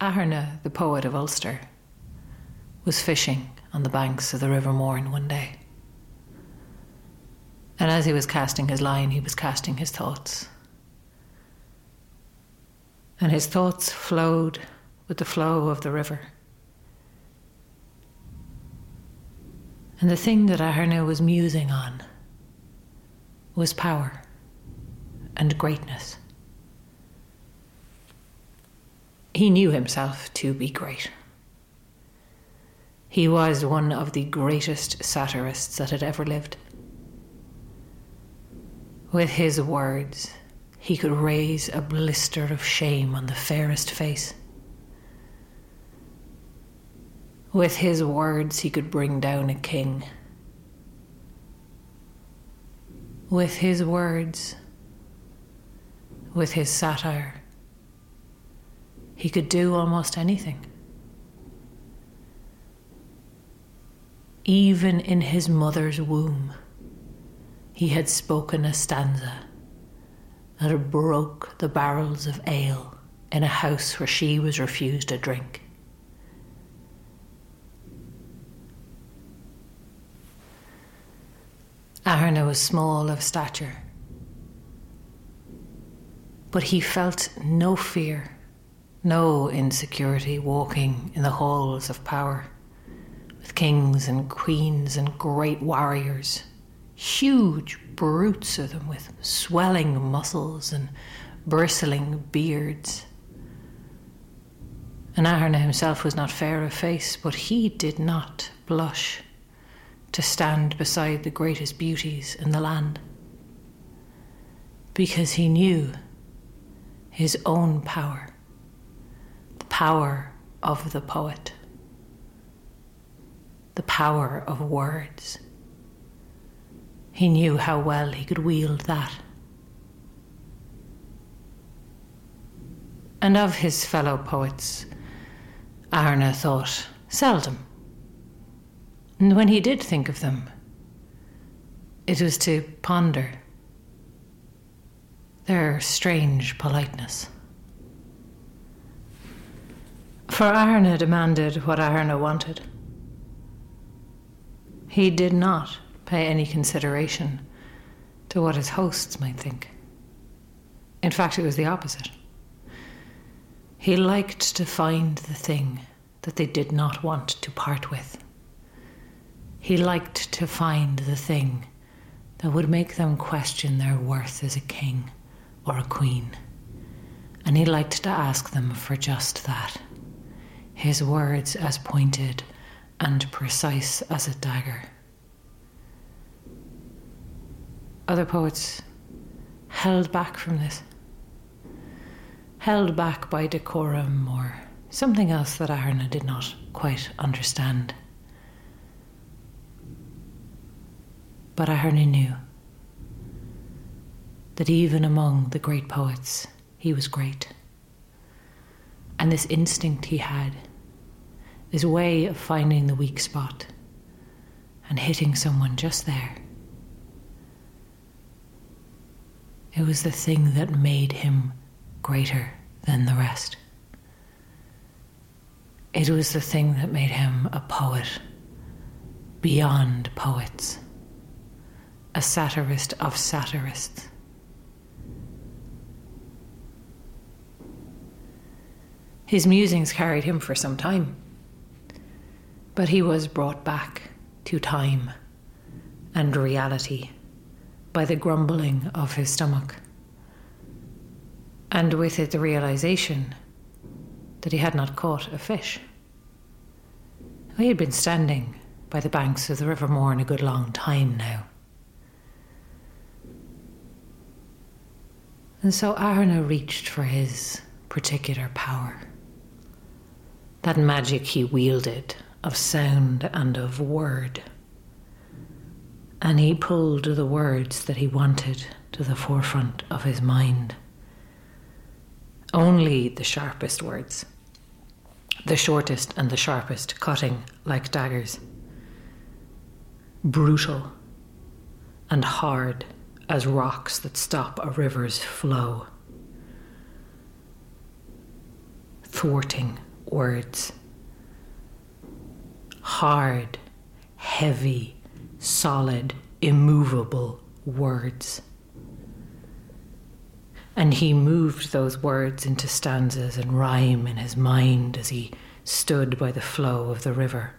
Aithirne, the poet of Ulster, was fishing on the banks of the River Mourne one day. And as he was casting his line, he was casting his thoughts. And his thoughts flowed with the flow of the river. And the thing that Aithirne was musing on was power and greatness. He knew himself to be great. He was one of the greatest satirists that had ever lived. With his words, he could raise a blister of shame on the fairest face. With his words, he could bring down a king. With his words, with his satire, he could do almost anything. Even in his mother's womb, he had spoken a stanza that broke the barrels of ale in a house where she was refused a drink. Aithirne was small of stature, but he felt no fear, no insecurity walking in the halls of power with kings and queens and great warriors, huge brutes of them with swelling muscles and bristling beards. And himself was not fair of face, but he did not blush to stand beside the greatest beauties in the land. Because he knew his own power, power of the poet, the power of words. He knew how well he could wield that. And of his fellow poets, Aithirne thought seldom and when he did think of them, it was to ponder their strange politeness. For Aithirne demanded what Aithirne wanted. He did not pay any consideration to what his hosts might think. In fact, it was the opposite. He liked to find the thing that they did not want to part with. He liked to find the thing that would make them question their worth as a king or a queen. And he liked to ask them for just that his words as pointed and precise as a dagger. Other poets held back from this, held back by decorum or something else that Aithirne did not quite understand. But Aithirne knew that even among the great poets, he was great. And this instinct he had, this way of finding the weak spot and hitting someone just there, it was the thing that made him greater than the rest. It was the thing that made him a poet beyond poets a satirist of satirists. His musings carried him for some time, but he was brought back to time and reality by the grumbling of his stomach, and with it the realization that he had not caught a fish. He had been standing by the banks of the River Mourne a good long time now. And so Aithirne reached for his particular power. That magic he wielded of sound and of word. And he pulled the words that he wanted to the forefront of his mind. Only the sharpest words, the shortest and the sharpest, cutting like daggers, brutal and hard as rocks that stop a river's flow, thwarting words. Hard, heavy, solid, immovable words. And he moved those words into stanzas and rhyme in his mind as he stood by the flow of the river.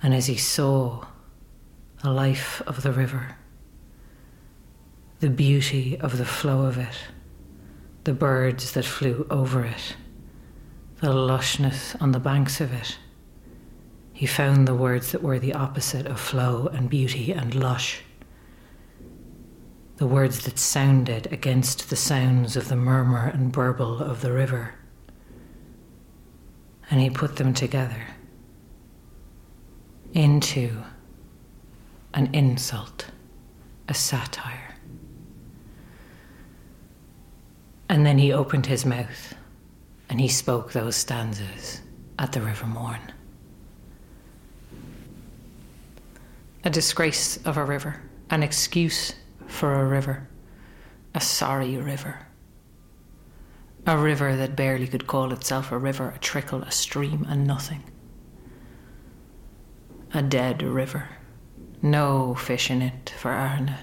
And as he saw the life of the river, the beauty of the flow of it, the birds that flew over it, the lushness on the banks of it, he found the words that were the opposite of flow and beauty and lush the words that sounded against the sounds of the murmur and burble of the river. And he put them together into an insult, a satire. And then he opened his mouth and he spoke those stanzas at the River Mourne. A disgrace of a river, an excuse for a river, a sorry river. A river that barely could call itself a river, a trickle, a stream, and nothing. A dead river, no fish in it for Aithirne.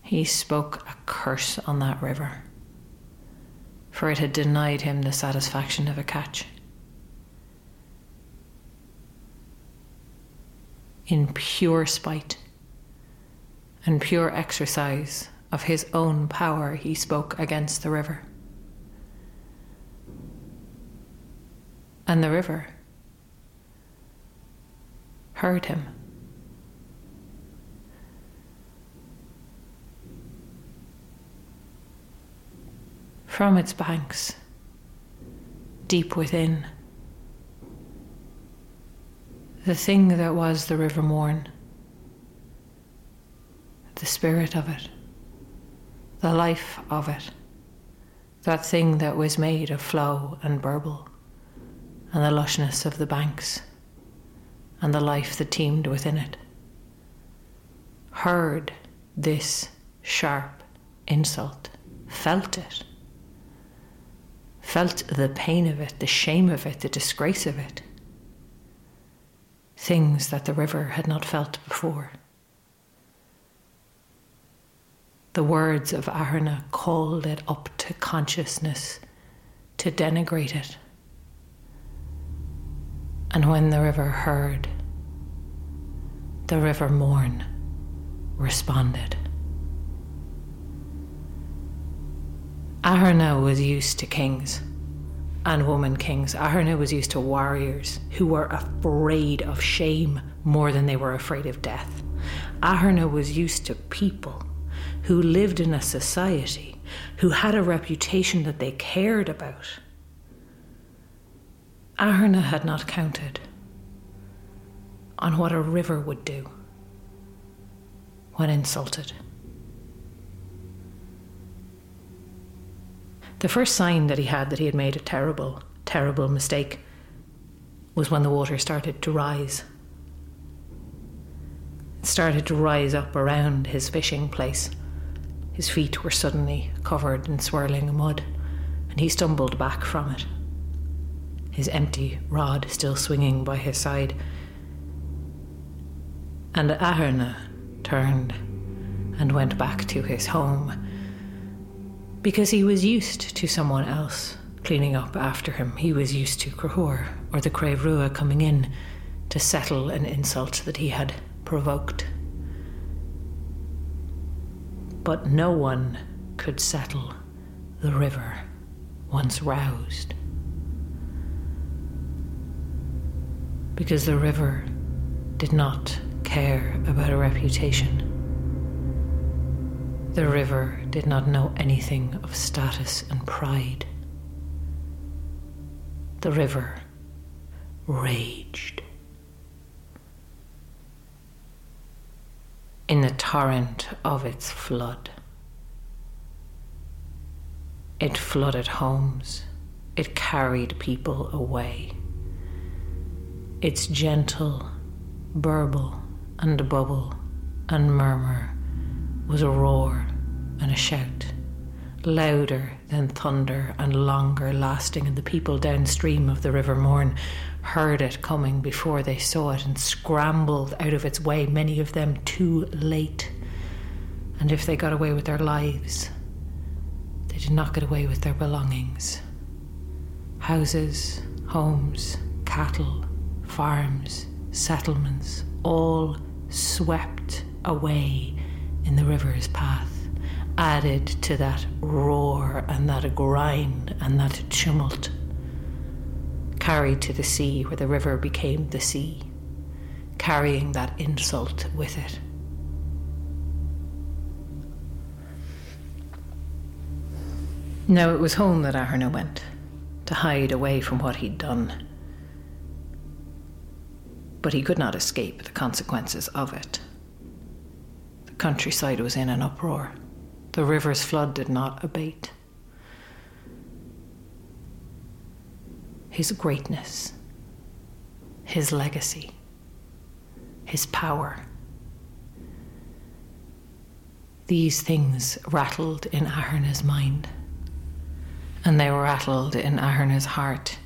He spoke a curse on that river, for it had denied him the satisfaction of a catch. In pure spite and pure exercise of his own power, he spoke against the river. And the river heard him. From its banks, deep within, the thing that was the River Mourne, the spirit of it, the life of it, that thing that was made of flow and burble, and the lushness of the banks, and the life that teemed within it, heard this sharp insult, felt it, felt the pain of it, the shame of it, the disgrace of it things that the river had not felt before. The words of Aithirne called it up to consciousness to denigrate it. And when the river heard, the river Mourne responded. Aithirne was used to kings and woman kings. Aithirne was used to warriors who were afraid of shame more than they were afraid of death. Aithirne was used to people who lived in a society who had a reputation that they cared about. Aithirne had not counted on what a river would do when insulted. The first sign that he had that he had made a terrible, terrible mistake was when the water started to rise. It started to rise up around his fishing place. His feet were suddenly covered in swirling mud, and he stumbled back from it, his empty rod still swinging by his side. And Aithirne turned and went back to his home because he was used to someone else cleaning up after him. He was used to Conchobar or the Crave coming in to settle an insult that he had provoked. But no one could settle the river once roused. Because the river did not care about a reputation. The river did not know anything of status and pride. The river raged. In the torrent of its flood, it flooded homes, it carried people away. Its gentle burble and bubble and murmur was a roar and a shout, louder than thunder and longer lasting, and the people downstream of the River Mourne heard it coming before they saw it and scrambled out of its way, many of them too late. And if they got away with their lives, they did not get away with their belongings houses, homes, cattle, farms, settlements, all swept away in the river's path, added to that roar and that grind and that tumult, carried to the sea where the river became the sea, carrying that insult with it. Now it was home that Aithirne went, to hide away from what he'd done. But he could not escape the consequences of it. Countryside was in an uproar. The river's flood did not abate. His greatness, his legacy, his power. These things rattled in Aithirne's mind and they rattled in Aithirne's heart,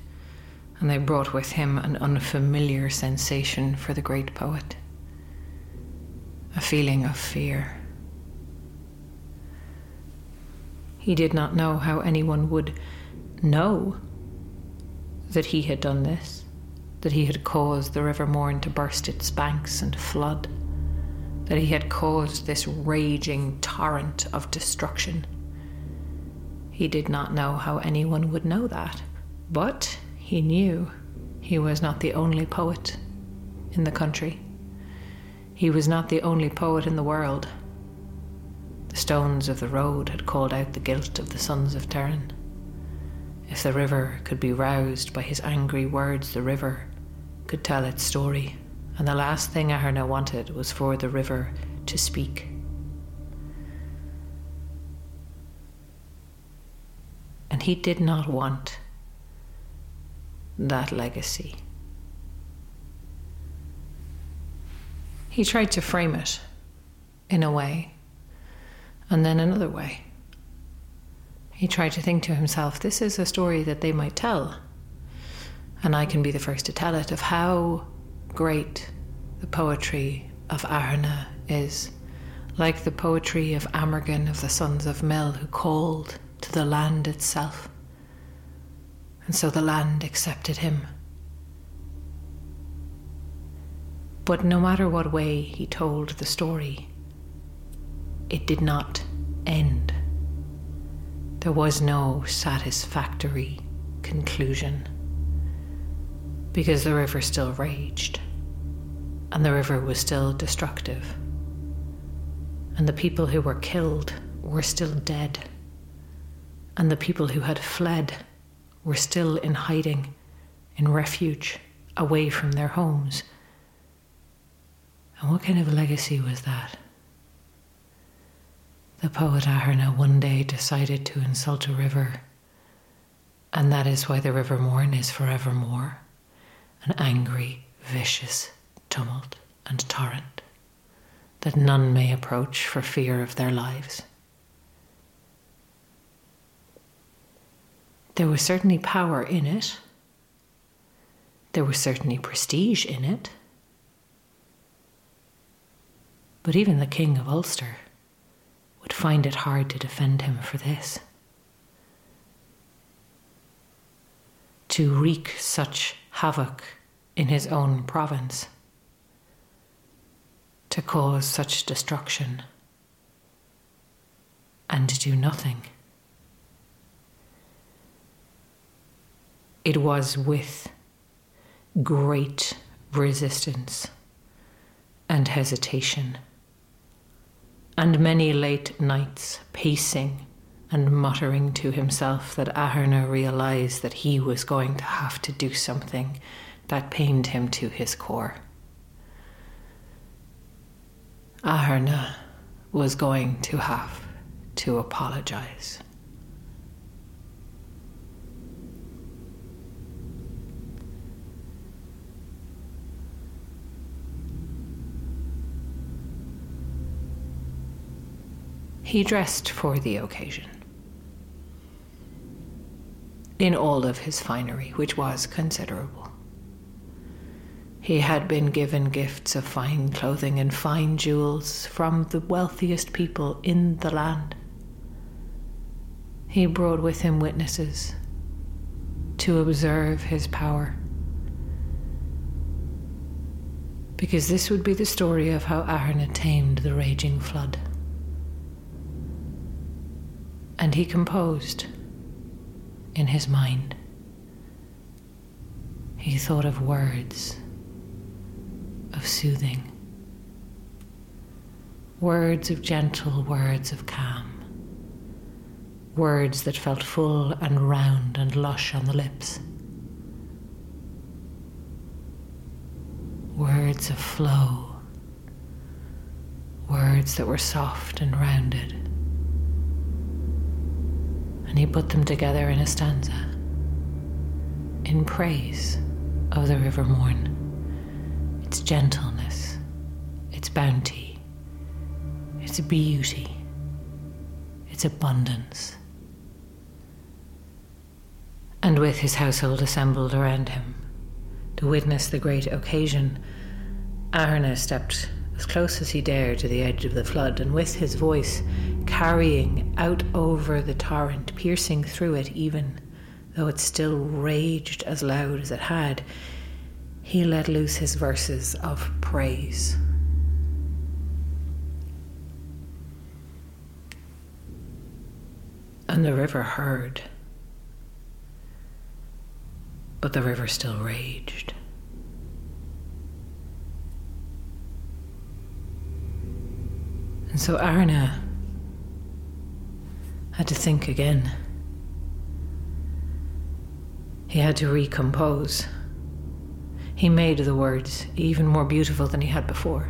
and they brought with him an unfamiliar sensation for the great poet a feeling of fear. He did not know how anyone would know that he had done this, that he had caused the River Mourne to burst its banks and flood, that he had caused this raging torrent of destruction. He did not know how anyone would know that, but he knew he was not the only poet in the country. He was not the only poet in the world. The stones of the road had called out the guilt of the sons of Tuireann. If the river could be roused by his angry words, the river could tell its story, and the last thing Aithirne wanted was for the river to speak. And he did not want that legacy. He tried to frame it in a way, and then another way. He tried to think to himself, this is a story that they might tell, and I can be the first to tell it, of how great the poetry of Aithirne is, like the poetry of Amergin of the sons of Míl, who called to the land itself. And so the land accepted him. But no matter what way he told the story, it did not end. There was no satisfactory conclusion because the river still raged and the river was still destructive and the people who were killed were still dead and the people who had fled were still in hiding, in refuge, away from their homes. And what kind of a legacy was that? The poet Aithirne one day decided to insult a river, and that is why the River Mourne is forevermore an angry, vicious tumult and torrent that none may approach for fear of their lives. There was certainly power in it. There was certainly prestige in it. But even the King of Ulster would find it hard to defend him for this. To wreak such havoc in his own province, to cause such destruction, and to do nothing. it was with great resistance and hesitation, and many late nights pacing and muttering to himself that Aithirne realized that he was going to have to do something that pained him to his core. Aithirne was going to have to apologize. He dressed for the occasion. in all of his finery, which was considerable. He had been given gifts of fine clothing and fine jewels from the wealthiest people in the land. He brought with him witnesses to observe his power. Because this would be the story of how Aithirne tamed the raging flood. And he composed in his mind. He thought of words of soothing, words of gentle, words of calm, words that felt full and round and lush on the lips, words of flow, words that were soft and rounded. And he put them together in a stanza in praise of the river Mourne, its gentleness, its bounty, its beauty, its abundance. And with his household assembled around him to witness the great occasion, Aithirne stepped as close as he dared to the edge of the flood, and with his voice carrying out over the torrent, piercing through it even, though it still raged as loud as it had, he let loose his verses of praise. And the river heard, but the river still raged. And so Aithirne had to think again. He had to recompose. He made the words even more beautiful than he had before.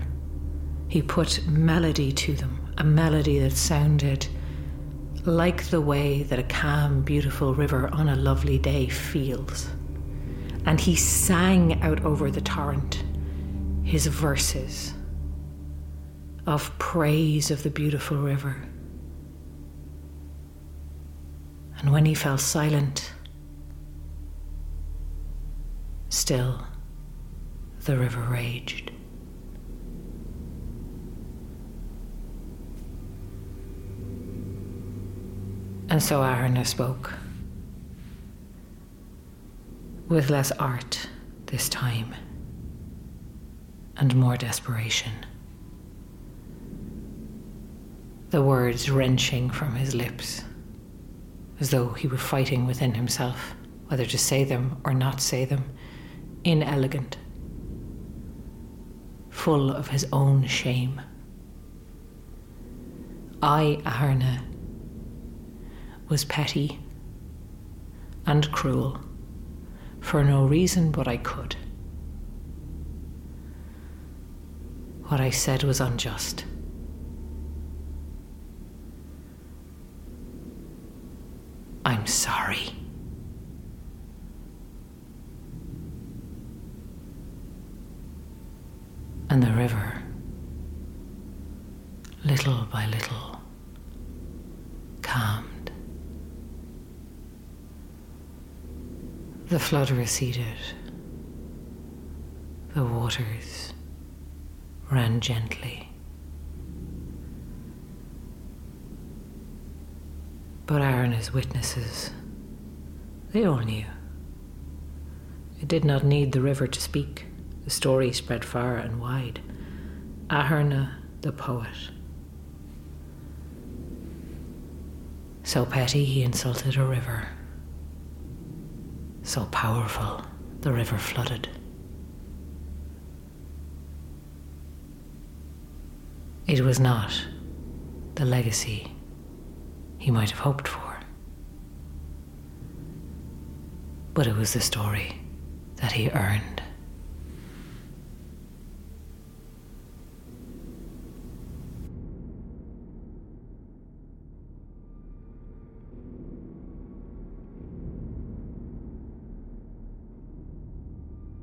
He put melody to them, a melody that sounded like the way that a calm, beautiful river on a lovely day feels. And he sang out over the torrent his verses of praise of the beautiful river. And when he fell silent, still the river raged. And so Aithirne spoke, with less art this time, and more desperation. The words wrenching from his lips, as though he were fighting within himself whether to say them or not say them, inelegant full of his own shame. I, Aithirne, was petty and cruel for no reason but I could. What I said was unjust. I'm sorry. and the river, little by little, calmed. The flood receded. The waters ran gently. But Aithirne's witnesses, they all knew. It did not need the river to speak. The story spread far and wide. Aithirne the poet. So petty he insulted a river. So powerful the river flooded. It was not the legacy he might have hoped for, but it was the story that he earned.